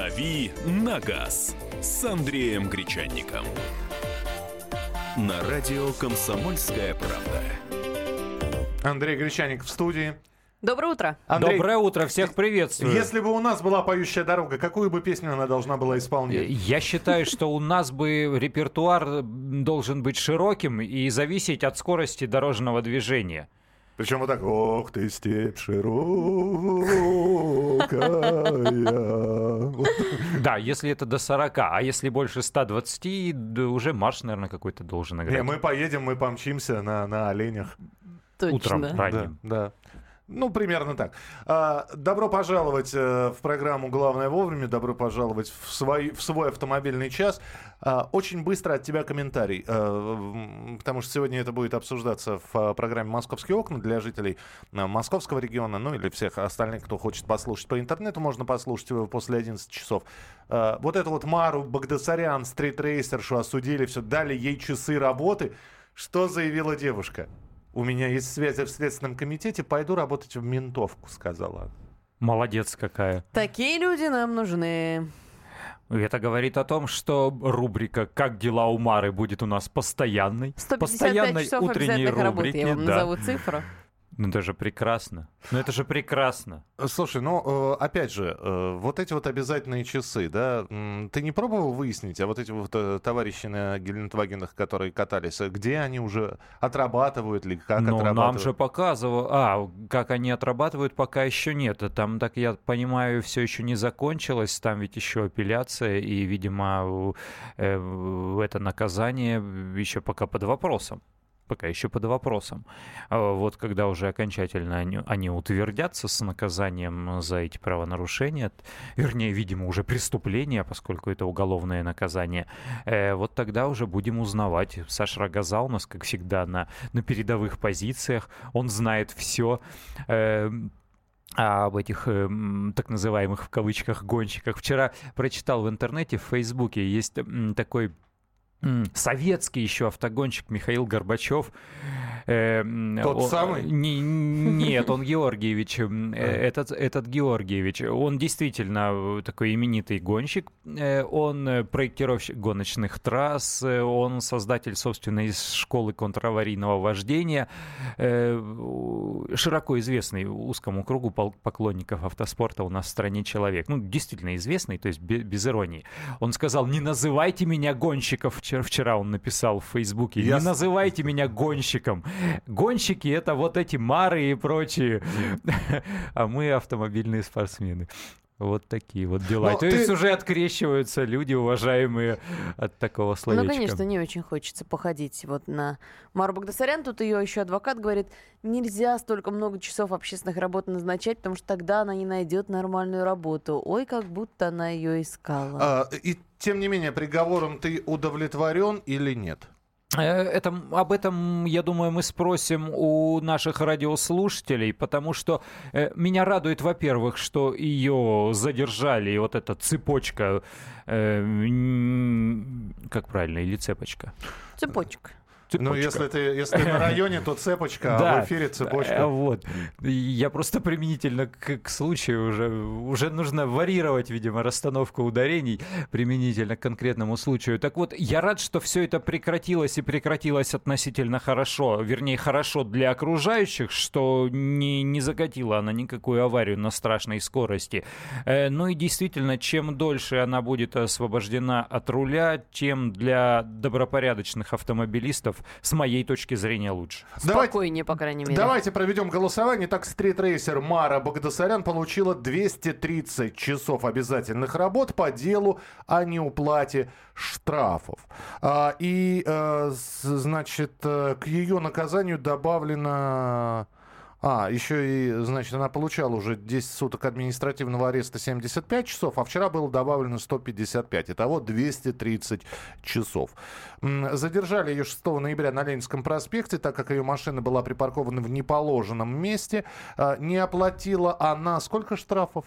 «Дави на газ» с Андреем Гречанником. На радио «Комсомольская правда». Андрей Гречаник в студии. Доброе утро. Андрей, Доброе утро, всех приветствую. Если бы у нас была поющая дорога, какую бы песню она должна была исполнять? Я считаю, что у нас бы репертуар должен быть широким и зависеть от скорости дорожного движения. Причем вот так, ох ты, степь широкая. Да, если это до 40, а если больше 120, да уже марш, наверное, какой-то должен Не, играть. мы поедем, мы помчимся на, на оленях. Точно. Утром Да, ранним. да. Ну, примерно так. А, добро пожаловать э, в программу «Главное вовремя». Добро пожаловать в свой, в свой автомобильный час. А, очень быстро от тебя комментарий, э, потому что сегодня это будет обсуждаться в а, программе «Московские окна» для жителей московского региона, ну или всех остальных, кто хочет послушать по интернету, можно послушать его после 11 часов. А, вот эту вот Мару Багдасарян, стритрейсершу осудили, все, дали ей часы работы. Что заявила девушка? У меня есть связи в Следственном комитете, пойду работать в ментовку, сказала. Молодец какая. Такие люди нам нужны. Это говорит о том, что рубрика «Как дела у Мары» будет у нас постоянной. 155 постоянной часов утренней обязательных работы. рубрики. Я вам да. назову цифру. Ну это же прекрасно. Ну это же прекрасно. Слушай, ну, э, опять же, э, вот эти вот обязательные часы, да, ты не пробовал выяснить, а вот эти вот э, товарищи на Гелендвагенах, которые катались, э, где они уже отрабатывают ли, как Ну, отрабатывают? нам же показывал. А, как они отрабатывают, пока еще нет. Там, так я понимаю, все еще не закончилось. Там ведь еще апелляция, и, видимо, э, это наказание еще пока под вопросом. Пока еще под вопросом. А Вот когда уже окончательно они, они утвердятся с наказанием за эти правонарушения, вернее, видимо, уже преступления, поскольку это уголовное наказание, э, вот тогда уже будем узнавать. Саша Рогоза у нас, как всегда, на, на передовых позициях. Он знает все. об этих эм, так называемых в кавычках гонщиках. Вчера прочитал в интернете, в Фейсбуке, есть такой советский еще автогонщик Михаил Горбачев. Эм, Тот он- самый? Не- нет, он Георгиевич. э, А. Этот, этот Георгиевич. Он действительно э, такой именитый гонщик. Э, Он э, проектировщик гоночных трасс. э, Он создатель собственной школы контраварийного вождения. Широко известный узкому кругу поклонников автоспорта у нас в стране человек. Ну, действительно известный, то есть бе- без иронии. Он сказал, не называйте меня гонщиком. Вчера, вчера он написал в Фейсбуке. Я Не называйте меня гонщиком. Гонщики — это вот эти мары и прочие. А мы автомобильные спортсмены. Вот такие вот дела. Но То ты- есть уже открещиваются люди, уважаемые от такого Ну, словечка. конечно, не очень хочется походить вот на Мару Багдасарян. Тут ее еще адвокат говорит, нельзя столько много часов общественных работ назначать, потому что тогда она не найдет нормальную работу. Ой, как будто она ее искала. А, и тем не менее, приговором ты удовлетворен или нет? Э, Это, об этом, я думаю, мы спросим у наших радиослушателей, потому что э, меня радует, во-первых, что ее задержали, и вот эта цепочка, э, как правильно, или цепочка? Цепочка. Ну, Цепочка. если ты, если ты на районе, то цепочка, а в эфире Э, цепочка. Вот. Я просто применительно к, к случаю уже, уже нужно варьировать, видимо, расстановку ударений применительно к конкретному случаю. Так вот, я рад, что все это прекратилось и прекратилось относительно хорошо. Вернее, хорошо для окружающих, что не, не закатила она никакую аварию на страшной скорости. Э, Ну и действительно, чем дольше она будет освобождена от руля, тем для добропорядочных автомобилистов, с моей точки зрения, лучше. Давайте- Спокойнее, по крайней мере. Давайте проведем голосование. Так, стритрейсер Мара Багдасарян получила 230 часов обязательных работ по делу о неуплате штрафов. А, и, с- значит, э, к ее наказанию добавлено... А, еще и, значит, она получала уже 10 суток административного ареста 75 часов, а вчера было добавлено 155. Итого 230 часов. Задержали ее 6 ноября на Ленинском проспекте, так как ее машина была припаркована в неположенном месте. А, Не оплатила она сколько штрафов?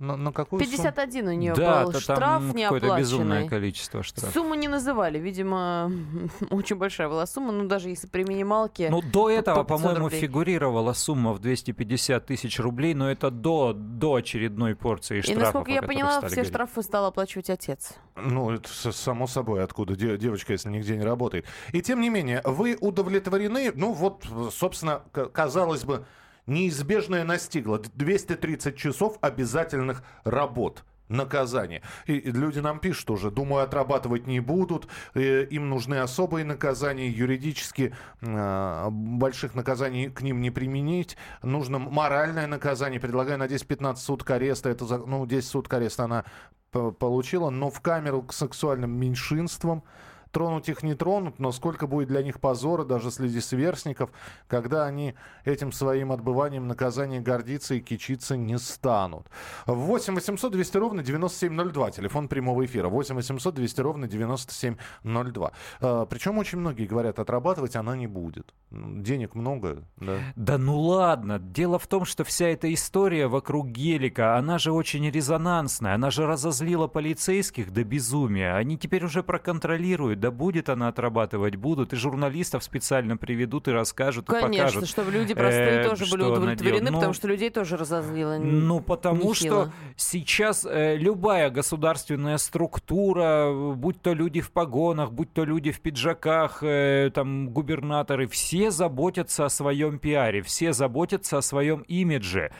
На, на какую сумму? 51 у нее да, был то штраф там какое-то безумное неоплаченный. количество штрафов. Сумму не называли, видимо, очень большая была сумма, ну даже если при минималке. Ну, до этого, по 500 по-моему, рублей. фигурировала сумма в 250 тысяч рублей, но это до, до очередной порции И штрафов. насколько о я поняла, все говорить. штрафы стал оплачивать отец. Ну, это само собой, откуда де- девочка, если нигде не работает. И тем не менее, вы удовлетворены, ну вот, собственно, казалось бы, неизбежное настигло. 230 часов обязательных работ наказание. И люди нам пишут уже, думаю, отрабатывать не будут, э, им нужны особые наказания, юридически э, больших наказаний к ним не применить, нужно моральное наказание, предлагаю на 10-15 суток ареста, это, за- ну, 10 суток ареста она получила, но в камеру к сексуальным меньшинствам, тронуть их не тронут, но сколько будет для них позора даже среди сверстников, когда они этим своим отбыванием наказания гордиться и кичиться не станут. 8 800 200 ровно 9702, телефон прямого эфира. 8 800 200 ровно 9702. А, причем очень многие говорят, отрабатывать она не будет. Денег много, да. Да ну ладно. Дело в том, что вся эта история вокруг гелика, она же очень резонансная. Она же разозлила полицейских до безумия. Они теперь уже проконтролируют, да будет она отрабатывать, будут. И журналистов специально приведут и расскажут, и Конечно, покажут. чтобы люди простые э, тоже были удовлетворены, делает. потому Ну, что людей тоже разозлило. Ну, потому нехило. что сейчас э, любая государственная структура, будь то люди в погонах, будь то люди в пиджаках, э, там, губернаторы, все заботятся о своем пиаре, все заботятся о своем имидже.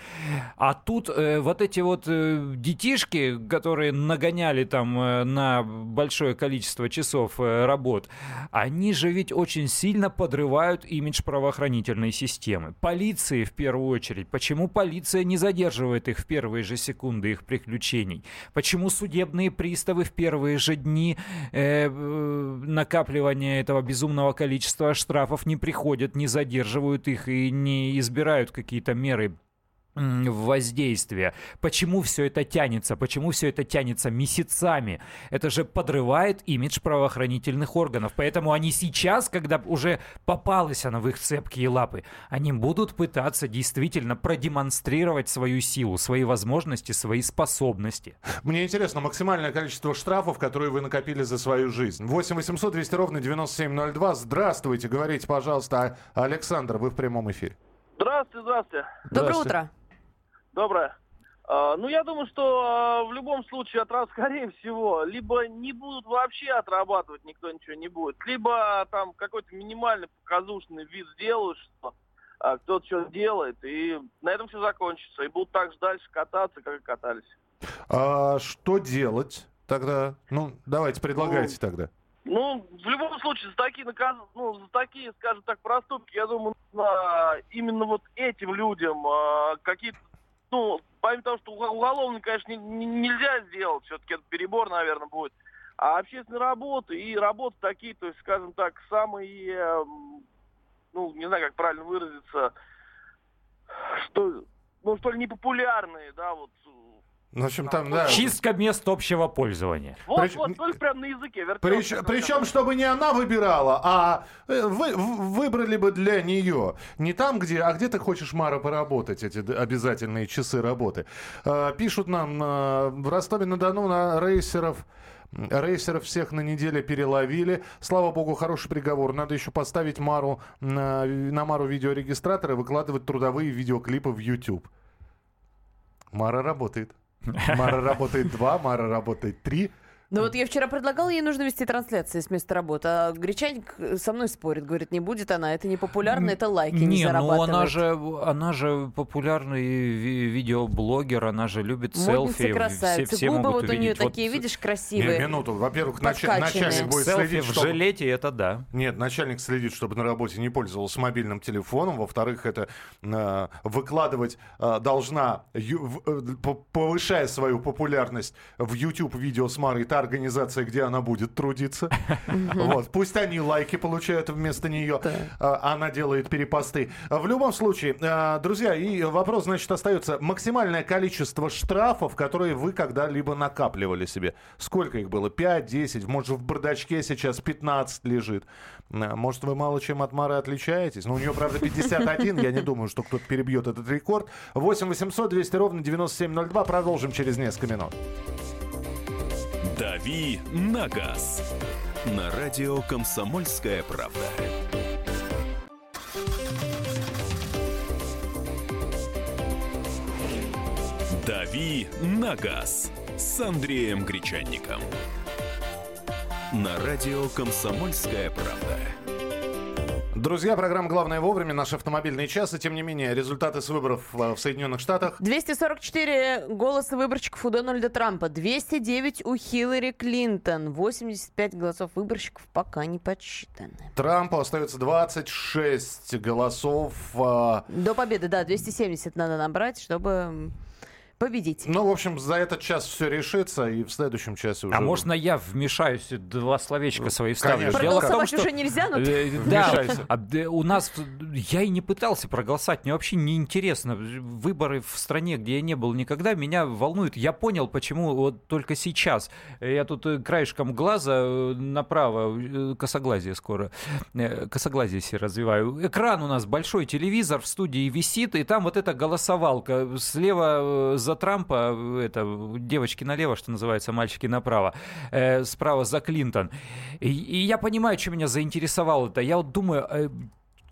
А тут э, вот эти вот э, детишки, которые нагоняли там э, на большое количество часов э, работ, они же ведь очень сильно подрывают имидж правоохранительной системы. Полиции в первую очередь. Почему полиция не задерживает их в первые же секунды их приключений? Почему судебные приставы в первые же дни э, э, накапливания этого безумного количества штрафов не приходят, не задерживают их и не избирают какие-то меры воздействия. Почему все это тянется? Почему все это тянется месяцами? Это же подрывает имидж правоохранительных органов. Поэтому они сейчас, когда уже попалась она в их цепкие лапы, они будут пытаться действительно продемонстрировать свою силу, свои возможности, свои способности. Мне интересно, максимальное количество штрафов, которые вы накопили за свою жизнь. 8 800 200 ровно 9702. Здравствуйте, говорите, пожалуйста, А- Александр, вы в прямом эфире. Здравствуйте, здравствуйте. Доброе Здравствуйте. утро. Доброе. А, ну, я думаю, что а, в любом случае, отраб- скорее всего, либо не будут вообще отрабатывать, никто ничего не будет, либо там какой-то минимальный показушный вид сделают, что а, кто-то что-то делает, и на этом все закончится. И будут так же дальше кататься, как и катались. А что делать тогда? Ну, давайте, предлагайте тогда. Ну, в любом случае, за такие наказ... ну, за такие, скажем так, проступки, я думаю, нужно именно вот этим людям какие-то, ну, помимо того, что уго- уголовно, конечно, не- не- нельзя сделать, все-таки это перебор, наверное, будет, а общественные работы и работы такие, то есть, скажем так, самые, эм, ну, не знаю, как правильно выразиться, что, ну, что ли, непопулярные, да, вот. Ну, в общем, там, да. Чистка мест общего пользования. Вот, Прич- вот, только прям на языке вертелся. Причем, причем, чтобы не она выбирала, а э, вы выбрали бы для нее. Не там, где, а где ты хочешь, Мара, поработать, эти обязательные часы работы. Э, Пишут нам, э, в Ростове-на-Дону на рейсеров Рейсеров всех на неделе переловили. Слава богу, хороший приговор. Надо еще поставить Мару на, на Мару видеорегистратор и выкладывать трудовые видеоклипы в YouTube. Мара работает. Мара работает два, Мара работает три. Ну вот я вчера предлагала, ей нужно вести трансляции с места работы, а Гречаник со мной спорит, говорит, не будет она, это не популярно, это лайки не, Не, ну зарабатывает. она же, она же популярный ви- видеоблогер, она же любит селфи. Все, красавица, все губы могут вот у нее увидеть. Вот такие, видишь, Не, красивые. минуту. Во-первых, Подкачанные. начальник будет селфи следить, в чтобы... жилете, это да. Нет, начальник следит, чтобы на работе не пользовался мобильным телефоном. Во-вторых, это э, выкладывать э, должна, ю- в- э, по- повышая свою популярность в YouTube видео с Марой организация, где она будет трудиться. Вот. Пусть они лайки получают вместо нее. А, Она делает перепосты. В любом случае, а, друзья, и вопрос, значит, остается. Максимальное количество штрафов, которые вы когда-либо накапливали себе. Сколько их было? 5, 10? Может, в бардачке сейчас 15 лежит? А, Может, вы мало чем от Мары отличаетесь? Ну, у нее, правда, 51. Я не думаю, что кто-то перебьет этот рекорд. 8 800 200 ровно 9702. Продолжим через несколько минут. «Дави на газ» на радио «Комсомольская правда». «Дави на газ» с Андреем Гречанником. На радио «Комсомольская правда». Друзья, программа «Главное вовремя», наш автомобильный час. И тем не менее, результаты с выборов э, в Соединенных Штатах. 244 голоса выборщиков у Дональда Трампа, 209 у Хиллари Клинтон, 85 голосов выборщиков пока не подсчитаны. Трампу остается 26 голосов. э, До победы, да, 270 надо набрать, чтобы победить. Ну, в общем, за этот час все решится, и в следующем часе уже... А можно я вмешаюсь, и два словечка свои вставлю? Конечно. Дело в том, Проголосовать что... уже нельзя, но Э, Да, а, да, у нас я и не пытался проголосовать, мне вообще не интересно. Выборы в стране, где я не был никогда, меня волнуют. Я понял, почему вот только сейчас. Я тут э, краешком глаза э, направо, косоглазие скоро, косоглазие себе развиваю. Экран у нас большой, телевизор в студии висит, и там вот эта голосовалка. Слева э, за Трампа, э, это девочки налево, что называется, мальчики направо. Э, справа за Клинтон. И, и я понимаю, что меня заинтересовало это. Я вот думаю, э,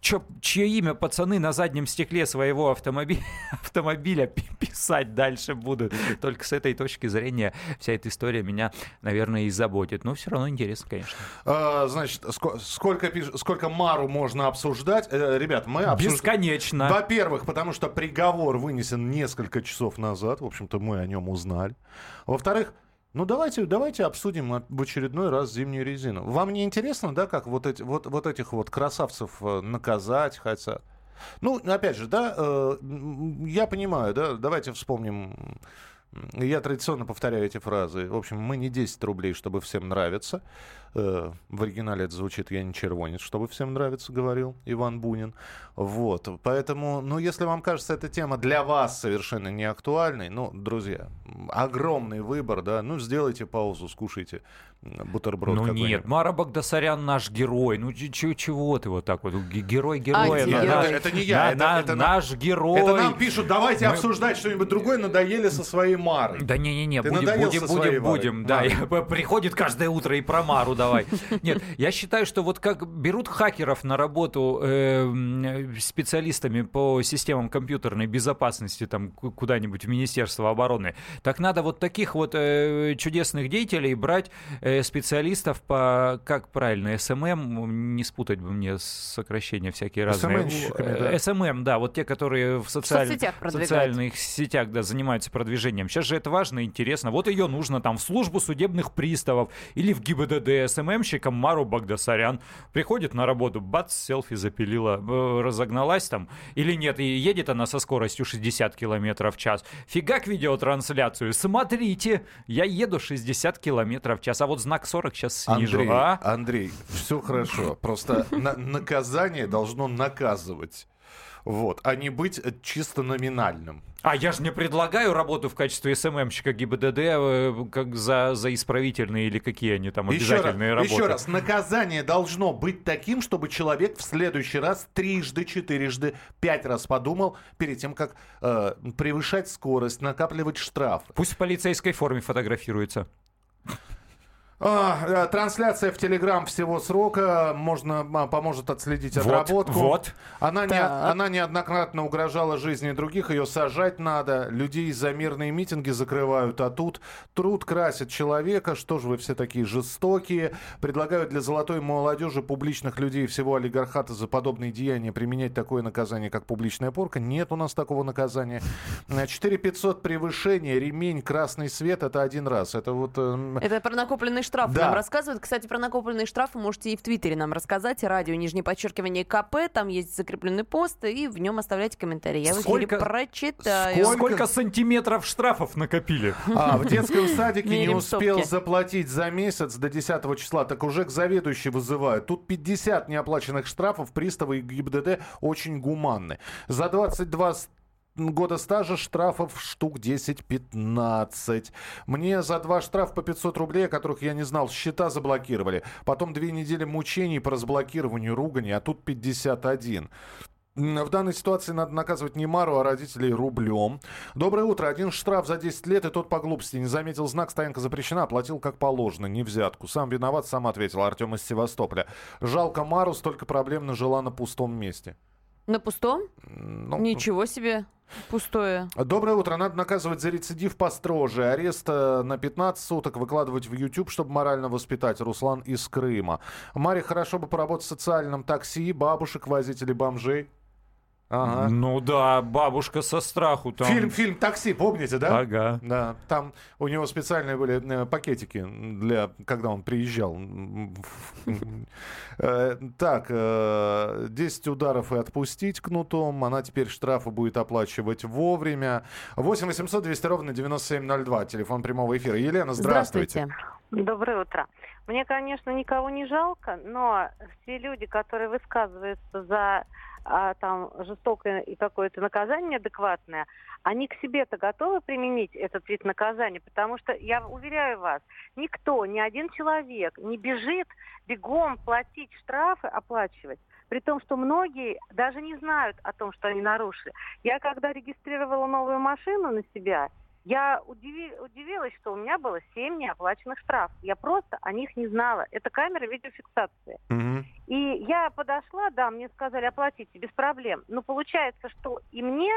чё, чье имя пацаны на заднем стекле своего автомобиля, автомобиля пи- писать дальше будут. Только с этой точки зрения вся эта история меня, наверное, и заботит. Но все равно интересно, конечно. А, значит, ско- сколько, пиш- сколько Мару можно обсуждать? Э, ребят, мы обсуждаем... Бесконечно. Во-первых, потому что приговор вынесен несколько часов назад. В общем-то, мы о нем узнали. Во-вторых, ну давайте, давайте обсудим в очередной раз зимнюю резину. Вам не интересно, да, как вот, эти, вот, вот этих вот красавцев э, наказать хотят? Ну, опять же, да, э, я понимаю, да, давайте вспомним. Я традиционно повторяю эти фразы. В общем, мы не 10 рублей, чтобы всем нравиться. Э, В оригинале это звучит «Я не червонец, чтобы всем нравится», говорил Иван Бунин. Вот. Поэтому, ну, если вам кажется эта тема для вас совершенно не актуальной, ну, друзья, огромный выбор, да, ну, сделайте паузу, скушайте бутерброд ну нет, Мара Багдасарян наш герой. Ну ч- ч- чего ты вот так вот? Ге- Герой героя. Антигерой. на- Это- это не я, на- это- на- это на- наш герой. Это нам пишут, давайте Мы- обсуждать что-нибудь другое, надоели со своей Марой. Да не-не-не, будем, будем, будем, будем. Да, п- приходит каждое утро и про Мару давай. Нет, я считаю, что вот как берут хакеров на работу э, специалистами по системам компьютерной безопасности там ку- куда-нибудь в Министерство обороны, так надо вот таких вот э, чудесных деятелей брать э, специалистов по, как правильно, SMM, не спутать бы мне сокращения всякие разные. SMM-щиками, да. Э, SMM, да, вот те, которые в социаль- соцсетях продвигают. социальных сетях да, занимаются продвижением. Сейчас же это важно и интересно. Вот ее нужно там в службу судебных приставов или в ГИБДД SMM-щиком Мару Багдасарян. Приходит на работу, бац, селфи запилила, э, разогналась там. Или нет, и едет она со скоростью 60 километров в час. Фигак видеотрансляцию. Смотрите, я еду 60 километров в час, а вот знак 40 сейчас снижу. Андрей, а? Андрей, все хорошо. Просто на- наказание должно наказывать. Вот, а не быть э, чисто номинальным. А я же не предлагаю работу в качестве СММщика ГИБДД э, как за, за исправительные или какие они там Еще раз, обязательные работы. еще раз, наказание должно быть таким, чтобы человек в следующий раз трижды, четырежды, пять раз подумал перед тем, как э, превышать скорость, накапливать штраф. Пусть в полицейской форме фотографируется. А, э, трансляция в Телеграм всего срока. Можно, а, поможет отследить Вот, отработку. вот. Она, не, она неоднократно угрожала жизни других. Ее сажать надо. Людей за мирные митинги закрывают. А тут труд красит человека. Что же вы все такие жестокие? Предлагают для золотой молодежи публичных людей всего олигархата за подобные деяния применять такое наказание, как публичная порка. Нет у нас такого наказания. 4500 превышение, ремень, красный свет. Это один раз. Это вот... эм, Это про накопленный штрафы Да. нам рассказывают. Кстати, про накопленные штрафы можете и в Твиттере нам рассказать. Радио, нижнее подчеркивание КП. Там есть закрепленный пост, и в нем оставляйте комментарии. Я в эфире Сколько- прочитаю. Сколько- Сколько сантиметров штрафов накопили? А, в детском садике не успел заплатить за месяц до 10 числа, так уже к заведующей вызывают. Тут 50 неоплаченных штрафов, приставы и ГИБДД очень гуманны. За 22 с- года стажа штрафов штук 10-15. Мне за два штрафа по 500 рублей, о которых я не знал, счета заблокировали. Потом две недели мучений по разблокированию, ругани, а тут 51. М, В данной ситуации надо наказывать не Мару, а родителей рублем. Доброе утро. Один штраф за 10 лет, и тот по глупости. Не заметил знак, стоянка запрещена, оплатил как положено, не взятку. Сам виноват, сам ответил Артем из Севастополя. Жалко Мару, столько проблем нажила на пустом месте. На пустом? Ну, Ничего себе. Пустое. Доброе утро. Надо наказывать за рецидив построже. Арест э, на 15 суток выкладывать в YouTube, чтобы морально воспитать. Руслан из Крыма. Маре хорошо бы поработать в социальном такси, бабушек возить или бомжей. Ага. Ну да, бабушка со страху там. Фильм, фильм «Такси», помните, да? Ага. Да, там у него специальные были э, пакетики для, когда он приезжал. Э, Так, э, 10 ударов и отпустить кнутом. Она теперь штрафы будет оплачивать вовремя. 8 800 200 ровно 9702. Телефон прямого эфира. Елена, здравствуйте. Доброе утро. Мне, конечно, никого не жалко, но все люди, которые высказываются за а, там жестокое и какое-то наказание адекватное, они к себе-то готовы применить этот вид наказания, потому что я уверяю вас, никто, ни один человек не бежит бегом платить штрафы, оплачивать. При том, что многие даже не знают о том, что они нарушили. Я когда регистрировала новую машину на себя, я удиви- удивилась, что у меня было 7 неоплаченных штрафов. Я просто о них не знала. Это камера видеофиксации. Мгм. И я подошла, да, мне сказали, оплатите, без проблем. Но получается, что и мне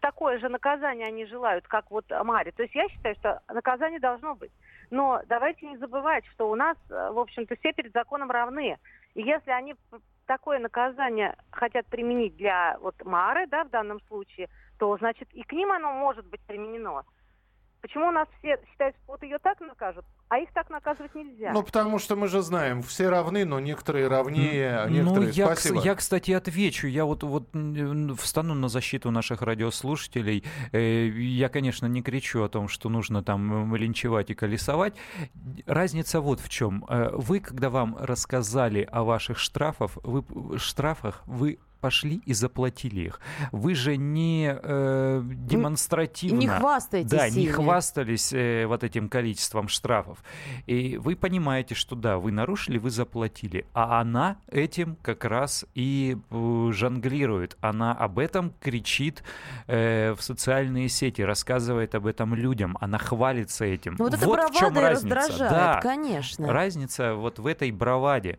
такое же наказание они желают, как вот Маре. То есть я считаю, что наказание должно быть. Но давайте не забывать, что у нас, э, в общем-то, все перед законом равны. И если они такое наказание хотят применить для вот Мары, да, в данном случае, то, значит, и к ним оно может быть применено. Почему у нас все считают, что вот ее так накажут, а их так наказывать нельзя? Ну, потому что мы же знаем, все равны, но некоторые равнее, а Ну, некоторые... я, Спасибо. я, кстати, отвечу. Я вот, вот м, встану на защиту наших радиослушателей. Э, Я, конечно, не кричу о том, что нужно там линчевать и колесовать. Разница вот в чем. Э, Вы, когда вам рассказали о ваших штрафах, вы, штрафах, вы пошли и заплатили их. Вы же не э, демонстративно... не хвастайтесь Да, не ими. хвастались э, вот этим количеством штрафов. И вы понимаете, что да, вы нарушили, вы заплатили. А она этим как раз и э, жонглирует. Она об этом кричит э, в социальные сети, рассказывает об этом людям. Она хвалится этим. Ну, вот это в чем разница. раздражает, Да. конечно. Разница вот в этой браваде.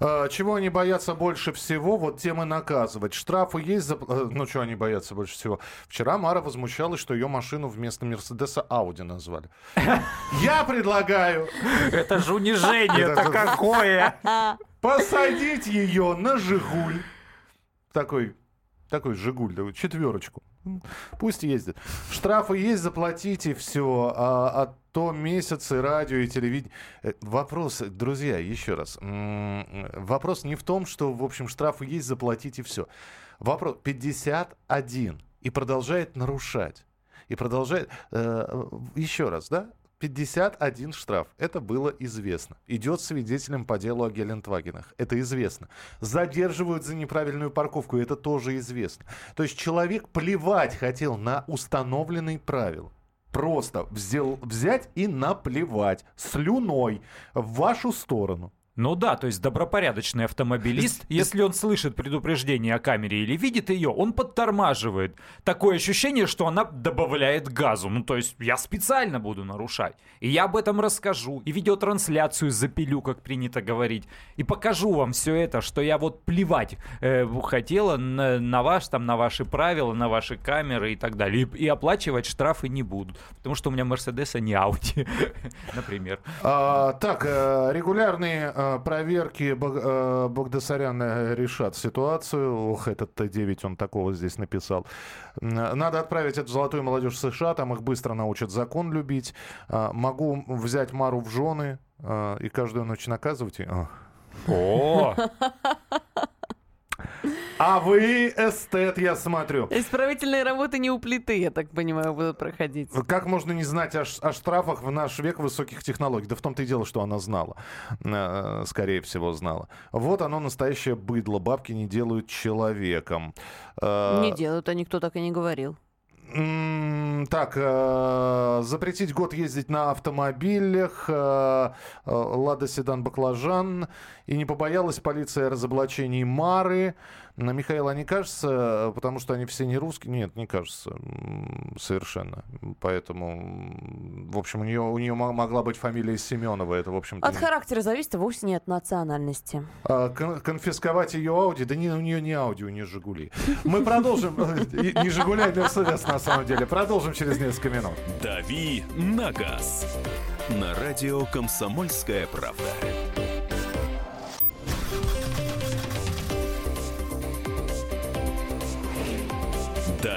А, Чего они боятся больше всего? Вот тем и наказывать. Штрафы есть? за- э, Ну, чего они боятся больше всего? Вчера Мара возмущалась, что ее машину вместо Мерседеса Ауди назвали. Я предлагаю Это же унижение-то какое! посадить ее на Жигуль. Такой, такой Жигуль, четверочку. Пусть ездит. Штрафы есть, заплатите, все. А, а то месяцы радио и телевидение. Э, Вопрос, друзья, еще раз. М, Вопрос не в том, что, в общем, штрафы есть, заплатите, все. Вопрос 51 и продолжает нарушать. И продолжает... э, еще раз, да? 51 штраф. Это было известно. Идет свидетелем по делу о Гелендвагенах. Это известно. Задерживают за неправильную парковку. Это тоже известно. То есть человек плевать хотел на установленные правила. Просто взял, взять и наплевать слюной в вашу сторону. Ну да, то есть добропорядочный автомобилист, если он слышит предупреждение о камере или видит ее, он подтормаживает. Такое ощущение, что она добавляет газу. Ну то есть я специально буду нарушать. И я об этом расскажу. И видеотрансляцию запилю, как принято говорить. И покажу вам все это, что я вот плевать э, хотела на, на ваш, там, на ваши правила, на ваши камеры и так далее. И, и оплачивать штрафы не буду. Потому что у меня Мерседеса не Ауди, например. А, так, э, регулярные э, проверки Бог- э, Богдасаряна решат ситуацию. Ох, этот Т-9, он такого здесь написал. Надо отправить эту золотую молодежь в США, там их быстро научат закон любить. А, Могу взять Мару в жены а, и каждую ночь наказывать ее. О, А вы эстет, я смотрю. Исправительные работы не у плиты, я так понимаю, будут проходить. Как можно не знать о, о штрафах в наш век высоких технологий? Да в том-то и дело, что она знала. Э, Скорее всего, знала. Вот оно настоящее быдло. Бабки не делают человеком. Э, Не делают, а никто так и не говорил. Так, э, запретить год ездить на автомобилях, э, э, Лада Седан Баклажан, и не побоялась полиция разоблачений Мары. На Михаила не кажется, потому что они все не русские? Нет, не кажется совершенно. Поэтому, в общем, у нее, у нее мо- могла быть фамилия Семенова. Это, в общем-то, От не- характера зависит, а вовсе не от национальности. а, кон- конфисковать ее Ауди. Да не, у нее не Ауди, у нее Жигули. Мы продолжим. э, Не Жигули, а Мерседес на самом деле. Продолжим через несколько минут. «Дави на газ» на радио «Комсомольская правда».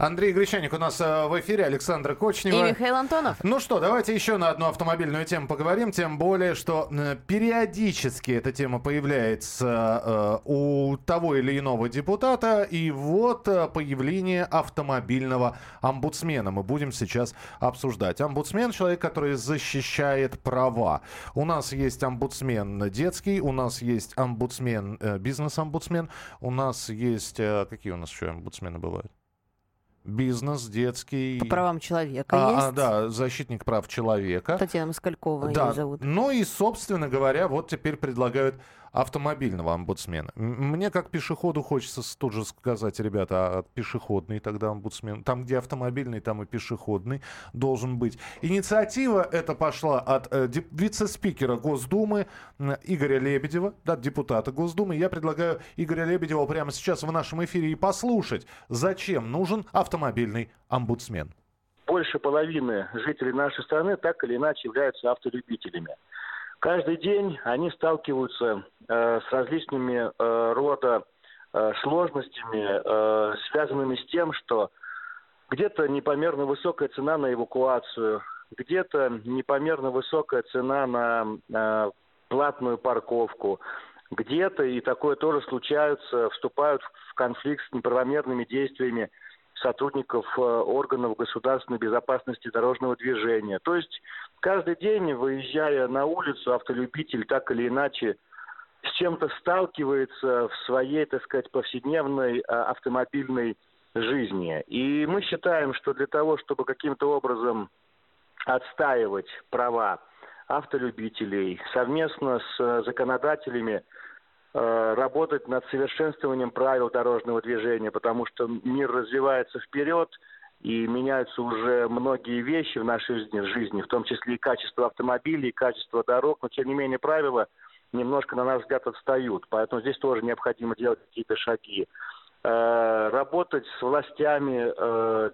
Андрей Гречаник у нас э, в эфире, Александра Кочнева. И Михаил Антонов. Ну что, давайте еще на одну автомобильную тему поговорим, тем более, что э, периодически эта тема появляется э, у того или иного депутата, и вот появление автомобильного омбудсмена мы будем сейчас обсуждать. Омбудсмен — человек, который защищает права. У нас есть омбудсмен детский, у нас есть омбудсмен, бизнес-омбудсмен, у нас есть... какие у нас еще омбудсмены бывают? Бизнес, детский... По правам человека А, есть. а, да, защитник прав человека. Татьяна Москалькова Да. ее зовут. Ну и, собственно говоря, вот теперь предлагают автомобильного омбудсмена. Мне как пешеходу хочется тут же сказать, ребята, а пешеходный тогда омбудсмен. Там, где автомобильный, там и пешеходный должен быть. Инициатива эта пошла от э, вице-спикера Госдумы Игоря Лебедева, да, депутата Госдумы. Я предлагаю Игоря Лебедева прямо сейчас в нашем эфире и послушать, зачем нужен автомобильный омбудсмен. больше половины жителей нашей страны так или иначе являются автолюбителями. Каждый день они сталкиваются э, с различными э, рода э, сложностями, э, связанными с тем, что где-то непомерно высокая цена на эвакуацию, где-то непомерно высокая цена на э, платную парковку, где-то, и такое тоже случается, вступают в конфликт с неправомерными действиями сотрудников э, органов государственной безопасности дорожного движения. То есть каждый день, выезжая на улицу, автолюбитель так или иначе с чем-то сталкивается в своей, так сказать, повседневной э, автомобильной жизни. И мы считаем, что для того, чтобы каким-то образом отстаивать права автолюбителей совместно с э, законодателями работать над совершенствованием правил дорожного движения, потому что мир развивается вперед, и меняются уже многие вещи в нашей жизни, жизни, в том числе и качество автомобилей, и качество дорог, но тем не менее правила немножко, на наш взгляд, отстают. Поэтому здесь тоже необходимо делать какие-то шаги. Э, работать с властями э,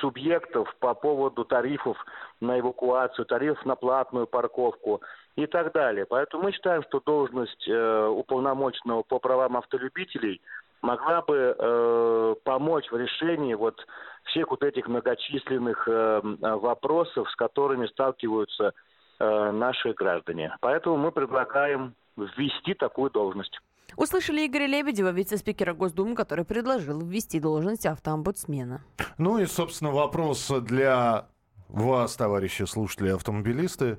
субъектов по поводу тарифов на эвакуацию, тарифов на платную парковку и так далее. Поэтому мы считаем, что должность э, уполномоченного по правам автолюбителей могла бы э, помочь в решении вот всех вот этих многочисленных э, вопросов, с которыми сталкиваются э, наши граждане. Поэтому мы предлагаем ввести такую должность. Услышали Игоря Лебедева, вице-спикера Госдумы, который предложил ввести должность автоомбудсмена. Ну и, собственно, вопрос для вас, товарищи слушатели автомобилисты.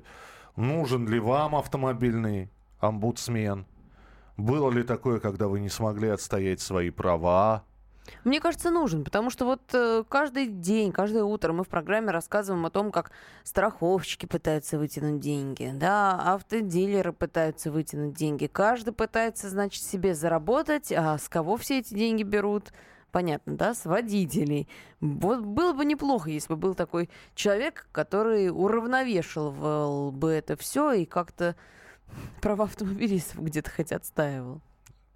Нужен ли вам автомобильный омбудсмен? Было ли такое, когда вы не смогли отстоять свои права? Мне кажется, нужен, потому что вот э, каждый день, каждое утро мы в программе рассказываем о том, как страховщики пытаются вытянуть деньги, да, автодилеры пытаются вытянуть деньги. Каждый пытается, значит, себе заработать, а с кого все эти деньги берут? Понятно, да, с водителей. Вот было бы неплохо, если бы был такой человек, который уравновешивал бы это все и как-то права автомобилистов где-то хоть отстаивал.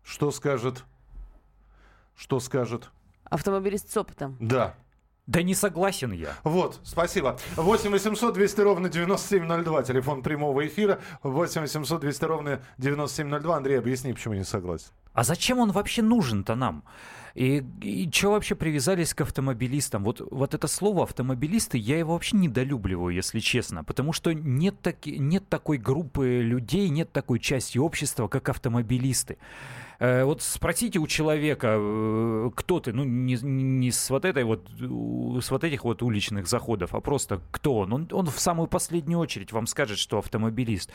Что скажет? Что скажет автомобилист с опытом. Да. Да не согласен я. Вот, спасибо. 8 800 200 ровно 9702, телефон прямого эфира. 8 800 200 ровно 9702. Андрей, объясни, почему не согласен. А зачем он вообще нужен-то нам? И, и что вообще привязались к автомобилистам? Вот, вот это слово автомобилисты, я его вообще недолюбливаю, если честно. Потому что нет, таки, нет такой группы людей, нет такой части общества, как автомобилисты. Э, вот спросите у человека, э, кто ты, ну не, не с вот этой вот, с вот этих вот уличных заходов, а просто кто он. Он, он в самую последнюю очередь вам скажет, что автомобилист.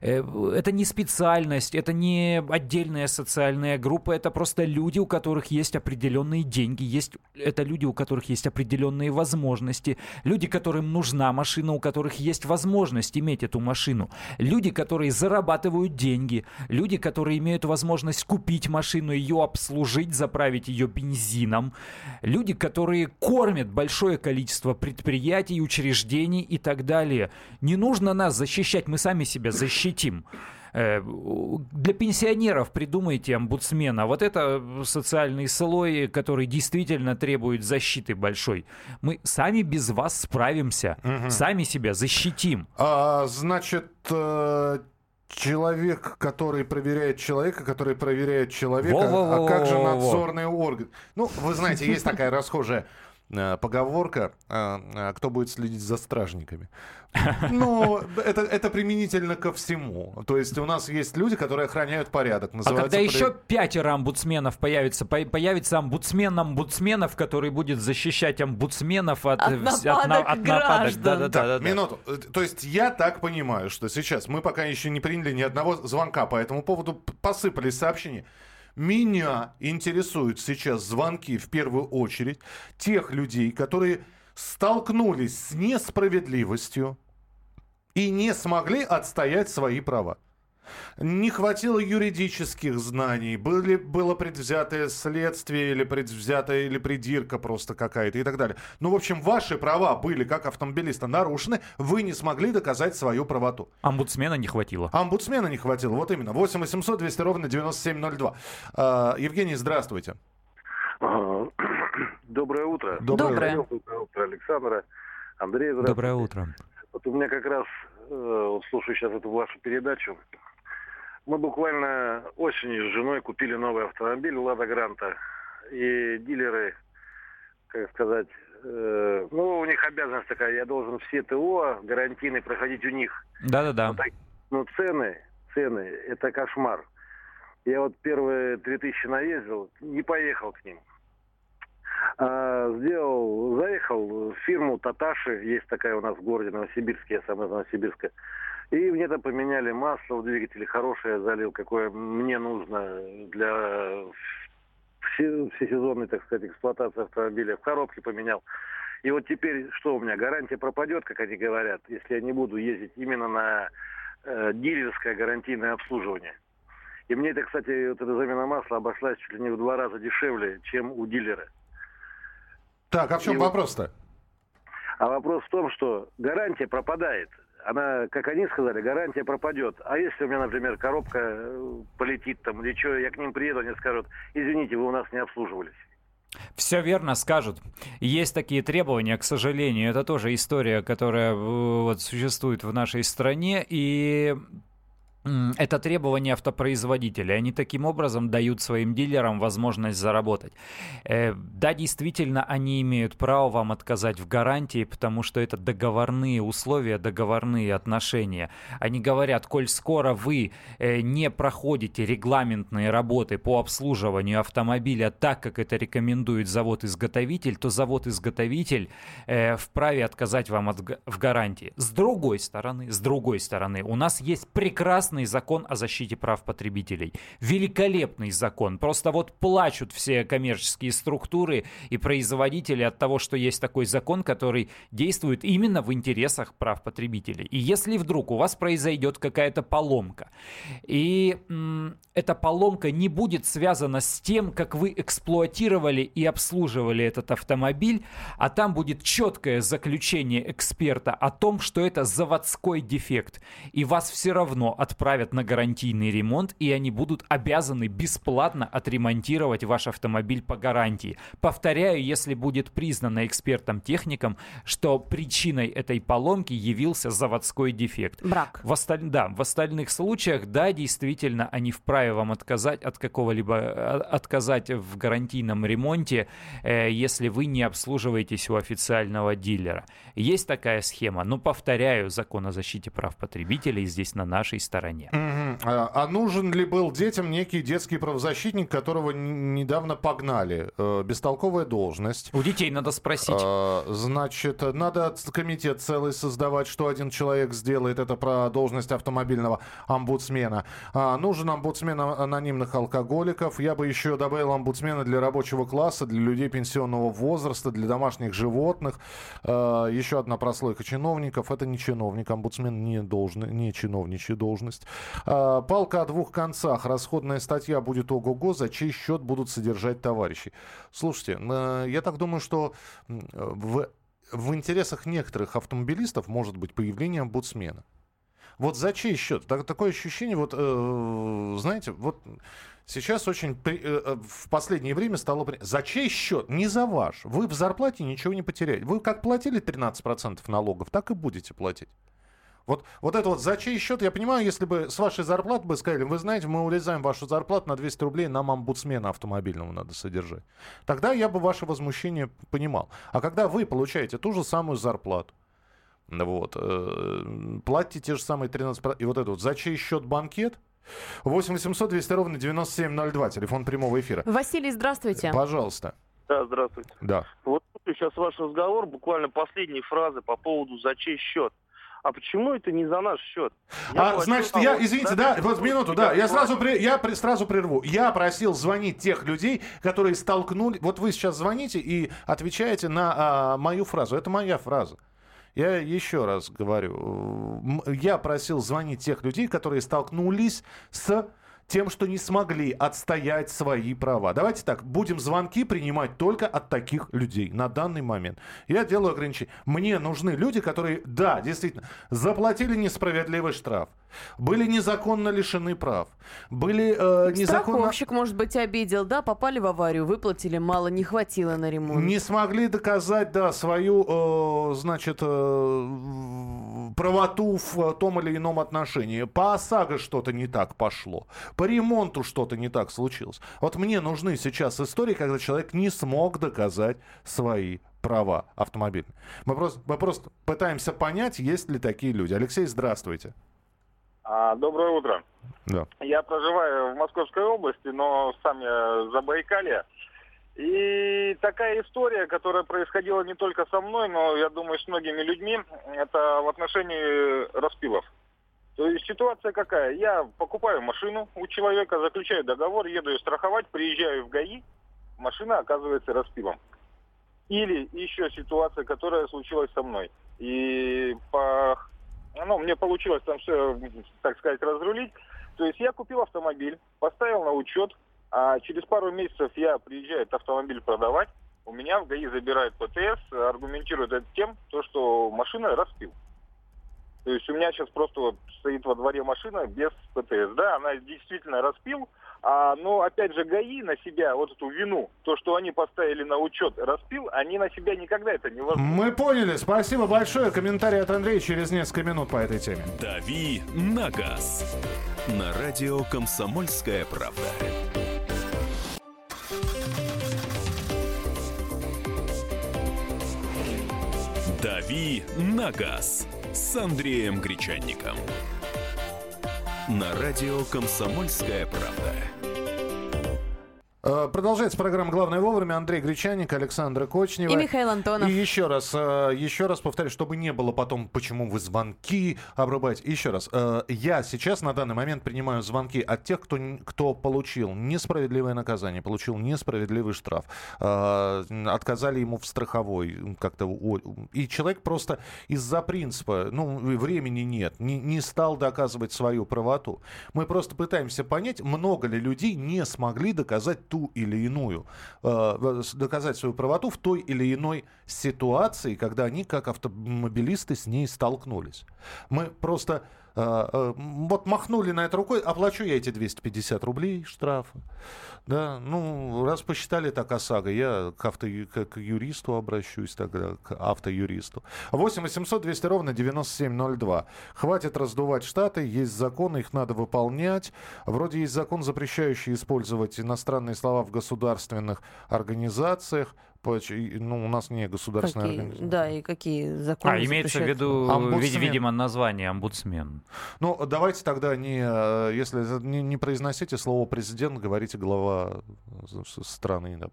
Э, это не специальность, это не отдельная социальная группа, это просто люди, у которых есть определенные деньги, есть, это люди, у которых есть определенные возможности, люди, которым нужна машина, у которых есть возможность иметь эту машину, люди, которые зарабатывают деньги, люди, которые имеют возможность купить купить машину, ее обслужить, заправить ее бензином. Люди, которые кормят большое количество предприятий, учреждений и так далее. Не нужно нас защищать, мы сами себя защитим э, для пенсионеров придумайте омбудсмена. Вот это социальный слой, который действительно требует защиты большой. Мы сами без вас справимся, угу. сами себя защитим. А, значит, э, человек, который проверяет человека, который проверяет человека, а как же надзорный орган? Ну, вы знаете, есть такая расхожая поговорка, э, э, кто будет следить за стражниками. Ну, это, это применительно ко всему. То есть у нас есть люди, которые охраняют порядок. А когда еще пятеро омбудсменов появится, появится омбудсмен омбудсменов, который будет защищать омбудсменов от, от нападок, от, от нападок. Да, да, да, да, минуту. То есть я так понимаю, что сейчас мы пока еще не приняли ни одного звонка по этому поводу, посыпались сообщения. Меня интересуют сейчас звонки в первую очередь тех людей, которые столкнулись с несправедливостью и не смогли отстоять свои права. Не хватило юридических знаний, были, было предвзятое следствие или предвзятая или придирка просто какая-то и так далее. Ну, в общем, ваши права были как автомобилиста нарушены, вы не смогли доказать свою правоту. Омбудсмена не хватило. Омбудсмена не хватило, вот именно. 8 800 200 ровно 9702. А, Евгений, здравствуйте. Доброе утро. Доброе. Доброе утро, Александра. Андрей, здравствуйте. Доброе утро. Вот у меня как раз, э, вот слушаю сейчас эту вашу передачу, мы буквально осенью с женой купили новый автомобиль «Лада Гранта». И дилеры, как сказать, э, ну, у них обязанность такая, я должен все ТО гарантийные проходить у них. Да-да-да. Но, ну, цены, цены, это кошмар. Я вот первые 3000 наездил, не поехал к ним. А, сделал, заехал в фирму Таташи, есть такая у нас в городе Новосибирске, я сам из Новосибирска. И мне там поменяли масло в двигателе, хорошее залил, какое мне нужно для все, всесезонной, так сказать, эксплуатации автомобиля. В коробке поменял. И вот теперь что у меня, гарантия пропадет, как они говорят, если я не буду ездить именно на э, дилерское гарантийное обслуживание. И мне это, кстати, вот эта замена масла обошлась чуть ли не в два раза дешевле, чем у дилера. Так, а в чем вопрос-то? А вопрос в том, что гарантия пропадает она, как они сказали, гарантия пропадет. А если у меня, например, коробка э, полетит там или что, я к ним приеду, они скажут, извините, вы у нас не обслуживались. Все верно скажут. Есть такие требования, к сожалению. Это тоже история, которая э, вот, существует в нашей стране. И это требование автопроизводителей. Они таким образом дают своим дилерам возможность заработать. Э, да, действительно, они имеют право вам отказать в гарантии, потому что это договорные условия, договорные отношения. Они говорят, коль скоро вы э, не проходите регламентные работы по обслуживанию автомобиля так, как это рекомендует завод-изготовитель, то завод-изготовитель э, вправе отказать вам от, в гарантии. С другой стороны, с другой стороны, у нас есть прекрасный прекрасный закон о защите прав потребителей. Великолепный закон. Просто вот плачут все коммерческие структуры и производители от того, что есть такой закон, который действует именно в интересах прав потребителей. И если вдруг у вас произойдет какая-то поломка, и м, эта поломка не будет связана с тем, как вы эксплуатировали и обслуживали этот автомобиль, а там будет четкое заключение эксперта о том, что это заводской дефект, и вас все равно отправят отправят на гарантийный ремонт, и они будут обязаны бесплатно отремонтировать ваш автомобиль по гарантии. Повторяю, если будет признано экспертом-техником, что причиной этой поломки явился заводской дефект. Брак. В осталь... Да, в остальных случаях, да, действительно, они вправе вам отказать от какого-либо, э, отказать в гарантийном ремонте, э, если вы не обслуживаетесь у официального дилера. Есть такая схема, но, повторяю, закон о защите прав потребителей здесь на нашей стороне. Мгм. А, а нужен ли был детям некий детский правозащитник, которого недавно погнали? Э, бестолковая должность. У детей надо спросить. А, Значит, надо комитет целый создавать, что один человек сделает. Это про должность автомобильного омбудсмена. А, Нужен омбудсмен анонимных алкоголиков. Я бы еще добавил омбудсмена для рабочего класса, для людей пенсионного возраста, для домашних животных. Еще одна прослойка чиновников. Это не чиновник. Омбудсмен не, должен, не чиновничья должность. А, Палка о двух концах. Расходная статья будет ого-го, за чей счет будут содержать товарищей. Слушайте, э, я так думаю, что м, в, в интересах некоторых автомобилистов может быть появление омбудсмена. Вот за чей счет? Так- такое ощущение, вот, э, знаете, вот сейчас очень при- э, э, в последнее время стало... при- За чей счет? Не за ваш. Вы в зарплате ничего не потеряете. Вы как платили 13% налогов, так и будете платить. Вот, вот это вот за чей счет, я понимаю, если бы с вашей зарплаты бы сказали, вы знаете, мы урезаем вашу зарплату на 200 рублей, нам омбудсмена автомобильного надо содержать. Тогда я бы ваше возмущение понимал. А когда вы получаете ту же самую зарплату, вот, э, платите те же самые 13%, и вот это вот, за чей счет банкет? 8 800 200 ровно 9702, телефон прямого эфира. Василий, здравствуйте. Пожалуйста. Да, здравствуйте. Да. Вот сейчас ваш разговор, буквально последние фразы по поводу за чей счет. А почему это не за наш счет? Я А, значит, я, извините, да, вот минуту, да, я сразу, при- я при- сразу прерву. Я просил звонить тех людей, которые столкнули... Вот вы сейчас звоните и отвечаете на а, мою фразу. Это моя фраза. Я еще раз говорю. Я просил звонить тех людей, которые столкнулись с тем, что не смогли отстоять свои права. Давайте так, будем звонки принимать только от таких людей на данный момент. Я делаю ограничения. Мне нужны люди, которые, да, действительно, заплатили несправедливый штраф, были незаконно лишены прав, были э, незаконно... Страховщик, может быть, обидел, да, попали в аварию, выплатили мало, не хватило на ремонт. Не смогли доказать, да, свою, э, значит, э, правоту в том или ином отношении. По ОСАГО что-то не так пошло. По ремонту что-то не так случилось. Вот мне нужны сейчас истории, когда человек не смог доказать свои права автомобильные. Мы просто, мы просто пытаемся понять, есть ли такие люди. Алексей, здравствуйте. А, доброе утро. Да. Я проживаю в Московской области, но сам я за Байкалье. И такая история, которая происходила не только со мной, но, я думаю, с многими людьми, это в отношении распилов. То есть ситуация какая? Я покупаю машину у человека, заключаю договор, еду ее страховать, приезжаю в ГАИ, машина оказывается распилом. Или еще ситуация, которая случилась со мной. И по ну, мне получилось там все, так сказать, разрулить. То есть я купил автомобиль, поставил на учет, а через пару месяцев я приезжаю этот автомобиль продавать, у меня в ГАИ забирают ПТС, аргументируют это тем, то, что машина распил. То есть у меня сейчас просто вот стоит во дворе машина без ПТС. Да, она действительно распил, а, но опять же ГАИ на себя вот эту вину, то, что они поставили на учет распил, они на себя никогда это не возьмут. Мы поняли. Спасибо большое. Комментарий от Андрея через несколько минут по этой теме. «Дави на газ» на радио «Комсомольская правда». «Дави на газ» с Андреем Гречанником. На радио «Комсомольская правда». Э, Продолжается программа «Главное вовремя». Андрей Гречаник, Александра Кочнева. И Михаил Антонов. И еще раз, э, еще раз повторю, чтобы не было потом, почему вы звонки обрубаете. Еще раз, э, я сейчас на данный момент принимаю звонки от тех, кто, кто получил несправедливое наказание, получил несправедливый штраф, отказали ему в страховой как-то. И человек просто из-за принципа, ну, времени нет, не, не стал доказывать свою правоту. Мы просто пытаемся понять, много ли людей не смогли доказать ту или иную, э, доказать свою правоту в той или иной ситуации, когда они, как автомобилисты, с ней столкнулись. Мы просто вот махнули на это рукой, оплачу я эти 250 рублей штрафа. Да, ну, раз посчитали так ОСАГО, я к, авто, к юристу обращусь тогда, к автоюристу. 8 800 200 ровно 9702. Хватит раздувать штаты, есть законы, их надо выполнять. Вроде есть закон, запрещающий использовать иностранные слова в государственных организациях. Ну, у нас не государственная какие, организация. Да, и какие законы А, имеется в виду, Омбудсмен. видимо, название омбудсмен. Ну, давайте тогда не, э, если не, не произносите слово президент, говорите глава страны, да,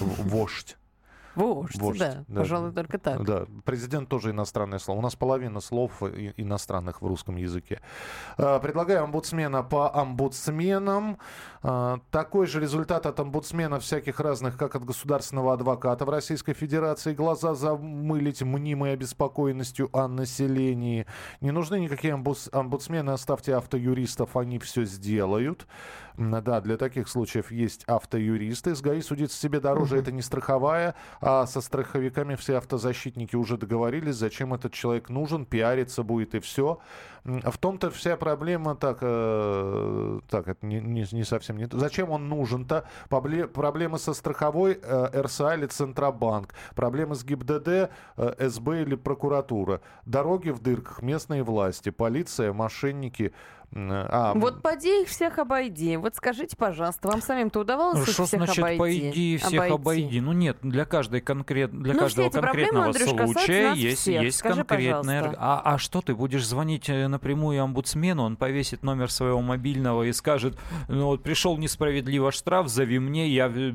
вождь. Вождь, Вождь, да, да. пожалуй, только так. Да, президент тоже иностранное слово. У нас половина слов иностранных в русском языке. Э, Предлагаю омбудсмена по омбудсменам. Э, Такой же результат от омбудсмена всяких разных, как от государственного адвоката в Российской Федерации. Глаза замылить мнимой обеспокоенностью о населении. Не нужны никакие омбудс- омбудсмены, оставьте автоюристов, они все сделают. Да, для таких случаев есть автоюристы. С ГАИ судиться себе дороже, это не страховая, а со страховиками все автозащитники уже договорились, зачем этот человек нужен, пиариться будет и все. В том-то вся проблема, так, э, так это не, не- не совсем не то. Зачем он нужен-то? Проблемы со страховой э, РСА или Центробанк, проблемы с ГИБДД, э, СБ или прокуратура, дороги в дырках, местные власти, полиция, мошенники. М, А, Вот поди их всех обойди. Вот скажите, пожалуйста, вам самим-то удавалось их что всех значит обойти? пойди, всех обойди? Ну нет, для каждой конкрет, для Ну, каждого эти проблемы, конкретного Андрюш, случая есть, всех. есть Скажи, конкретная. пожалуйста. А, а что ты будешь звонить э, напрямую омбудсмену, он повесит номер своего мобильного и скажет, ну вот пришел несправедливо штраф, зови мне, я э,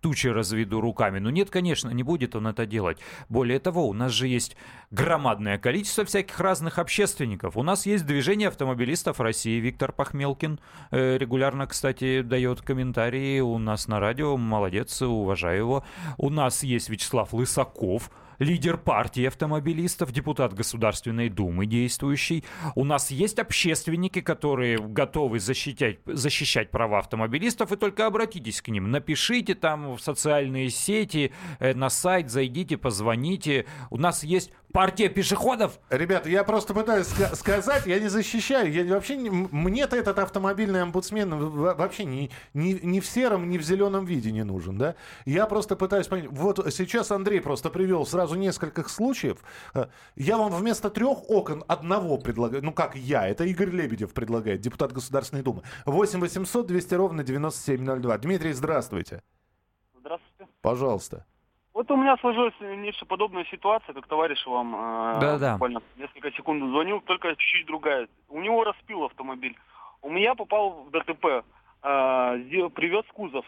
тучи разведу руками. Ну нет, конечно, не будет он это делать. Более того, у нас же есть громадное количество всяких разных общественников. У нас есть движение автомобилистов России. Виктор Пахмелкин э, регулярно, кстати, дает комментарии у нас на радио. Молодец, уважаю его. У нас есть Вячеслав Лысаков, лидер партии автомобилистов, депутат Государственной Думы действующий. У нас есть общественники, которые готовы защищать, защищать права автомобилистов, и только обратитесь к ним. Напишите там в социальные сети, э, на сайт, зайдите, позвоните. У нас есть партия пешеходов. Ребята, я просто пытаюсь ска- сказать, я не защищаю, я вообще не- мне-то этот автомобильный омбудсмен вообще ни, ни, ни в сером, ни в зеленом виде не нужен, да? Я просто пытаюсь понять. Вот сейчас Андрей просто привел сразу несколько случаев. Э, Я вам вместо трех окон одного предлагаю. Ну как я, это Игорь Лебедев предлагает, депутат Государственной Думы. 8 800 200 ровно 9702. Дмитрий, здравствуйте. Здравствуйте. Пожалуйста. Вот у меня сложилась нечто подобная ситуация, как товарищ вам э, Да-да. буквально несколько секунд звонил, только чуть-чуть другая. У него распил автомобиль. У меня попал в ДТП. Э, сделал- привез кузов.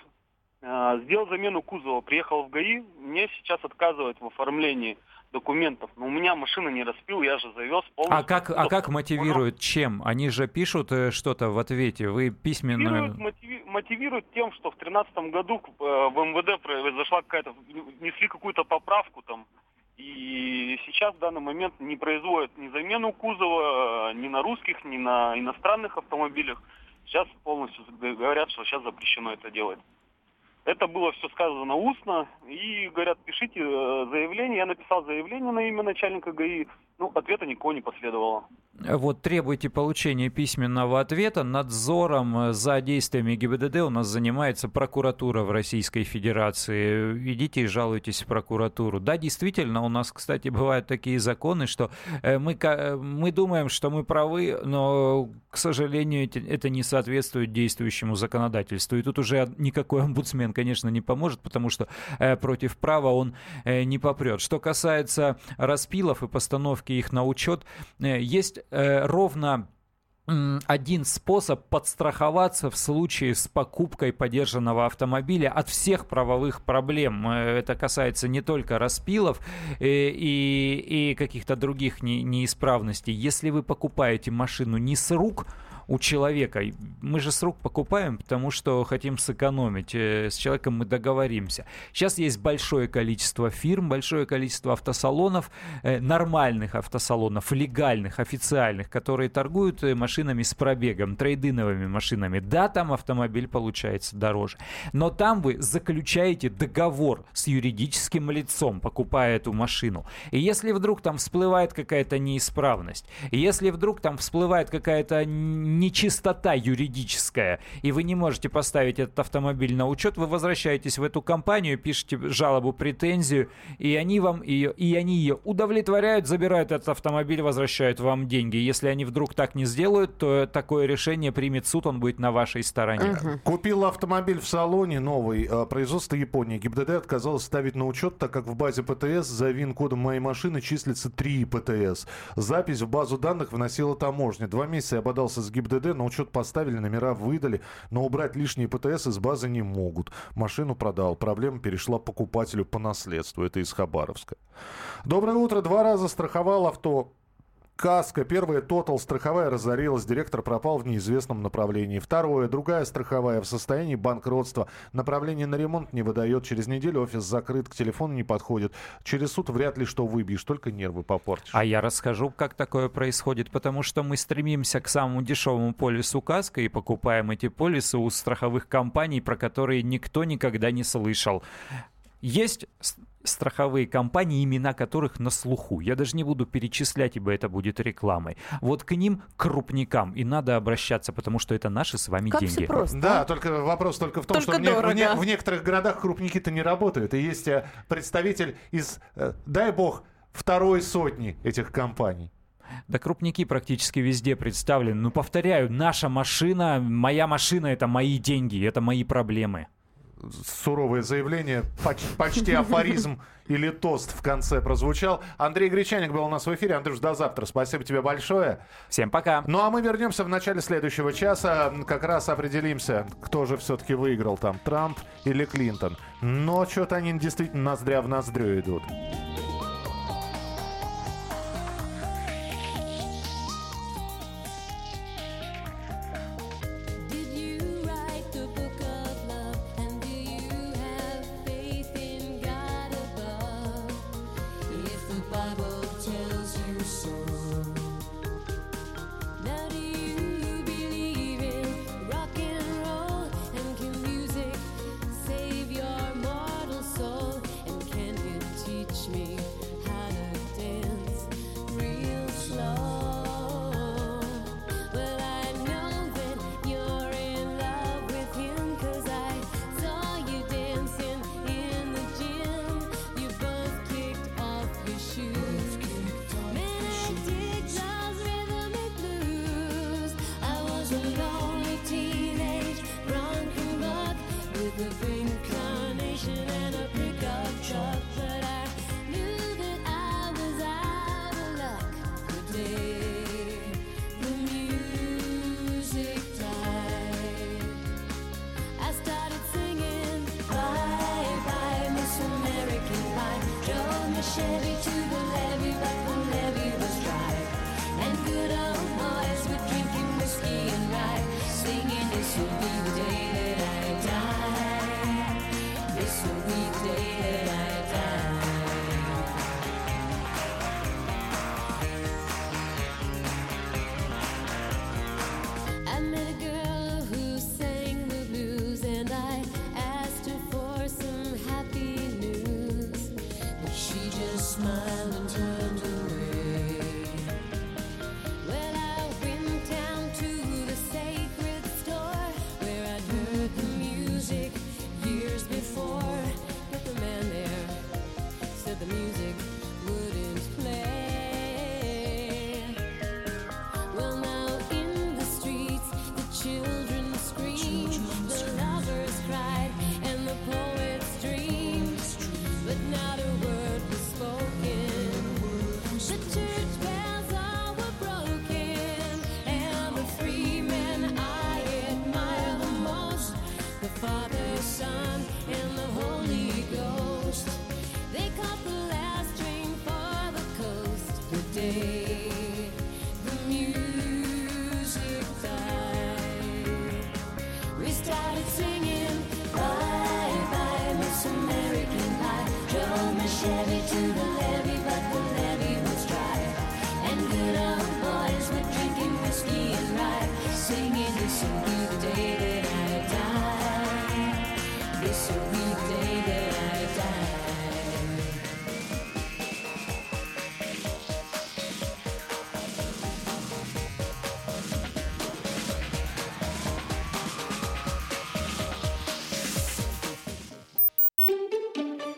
Э, сделал замену кузова. Приехал в ГАИ. Мне сейчас отказывают в оформлении документов. Но у меня машина не распил, я же завез полностью. А как, а как мотивируют? Чем? Они же пишут э, что-то в ответе. Вы письменно... Мотивирует, мотиви- мотивирует тем, что в 2013 году э, в МВД произошла какая-то, внесли какую-то поправку там, и сейчас в данный момент не производят ни замену кузова, э, ни на русских, ни на иностранных автомобилях. Сейчас полностью говорят, что сейчас запрещено это делать. Это было все сказано устно, и говорят, пишите э, заявление. Я написал заявление на имя начальника ГАИ, ну, ответа никого не последовало. Вот требуйте получения письменного ответа. Надзором э, за действиями ГИБДД у нас занимается прокуратура в Российской Федерации. Идите и жалуйтесь в прокуратуру. Да, действительно, у нас, кстати, бывают такие законы, что э, мы, мы думаем, что мы правы, но, к сожалению, это не соответствует действующему законодательству. И тут уже никакой омбудсмен, конечно, не поможет, потому что э, против права он э, не попрет. Что касается распилов и постановки их на учет, э, есть э, ровно один способ подстраховаться в случае с покупкой подержанного автомобиля от всех правовых проблем. Э, Это касается не только распилов э, и, и каких-то других не- неисправностей. Если вы покупаете машину не с рук, у человека. Мы же с рук покупаем, потому что хотим сэкономить. Э, с человеком мы договоримся. Сейчас есть большое количество фирм, большое количество автосалонов, э, нормальных автосалонов, легальных, официальных, которые торгуют э, машинами с пробегом, трейдиновыми машинами. Да, там автомобиль получается дороже. Но там вы заключаете договор с юридическим лицом, покупая эту машину. И если вдруг там всплывает какая-то неисправность, если вдруг там всплывает какая-то нечистота юридическая, и вы не можете поставить этот автомобиль на учет, вы возвращаетесь в эту компанию, пишете жалобу, претензию, и они вам ее, и они ее удовлетворяют, забирают этот автомобиль, возвращают вам деньги. Если они вдруг так не сделают, то такое решение примет суд, он будет на вашей стороне. Угу. Купил автомобиль в салоне новый, а, производство Японии. ГИБДД отказалось ставить на учет, так как в базе ПТС за ВИН-кодом моей машины числится 3 ПТС. Запись в базу данных вносила таможня. Два месяца я бодался с ГИБДД, на учет поставили, номера выдали, но убрать лишние ПТС из базы не могут. Машину продал. Проблема перешла покупателю по наследству. Это из Хабаровска. Доброе утро. Два раза страховал авто Каска. Первая Тотал страховая разорилась. Директор пропал в неизвестном направлении. Второе. Другая страховая в состоянии банкротства. Направление на ремонт не выдает. Через неделю офис закрыт, к телефону не подходит. Через суд вряд ли что выбьешь, только нервы попортишь. А я расскажу, как такое происходит. Потому что мы стремимся к самому дешевому полису Каска и покупаем эти полисы у страховых компаний, про которые никто никогда не слышал. Есть страховые компании, имена которых на слуху. Я даже не буду перечислять, ибо это будет рекламой. Вот к ним, крупникам, и надо обращаться, потому что это наши с вами как деньги. Все просто, да, только вопрос только в том, только что в, не, в, не, дорого. в некоторых городах крупники-то не работают. И есть э, представитель из, э, дай бог, второй сотни этих компаний. Да крупники практически везде представлены. Ну, повторяю, наша машина, моя машина — это мои деньги, это мои проблемы. Суровое заявление, почти, почти афоризм или тост в конце прозвучал. Андрей Гречаник был у нас в эфире. Андрюш, до завтра. Спасибо тебе большое. Всем пока. Ну а мы вернемся в начале следующего часа. Как раз определимся, кто же все-таки выиграл там, Трамп или Клинтон. Но что-то они действительно ноздря в ноздрю идут.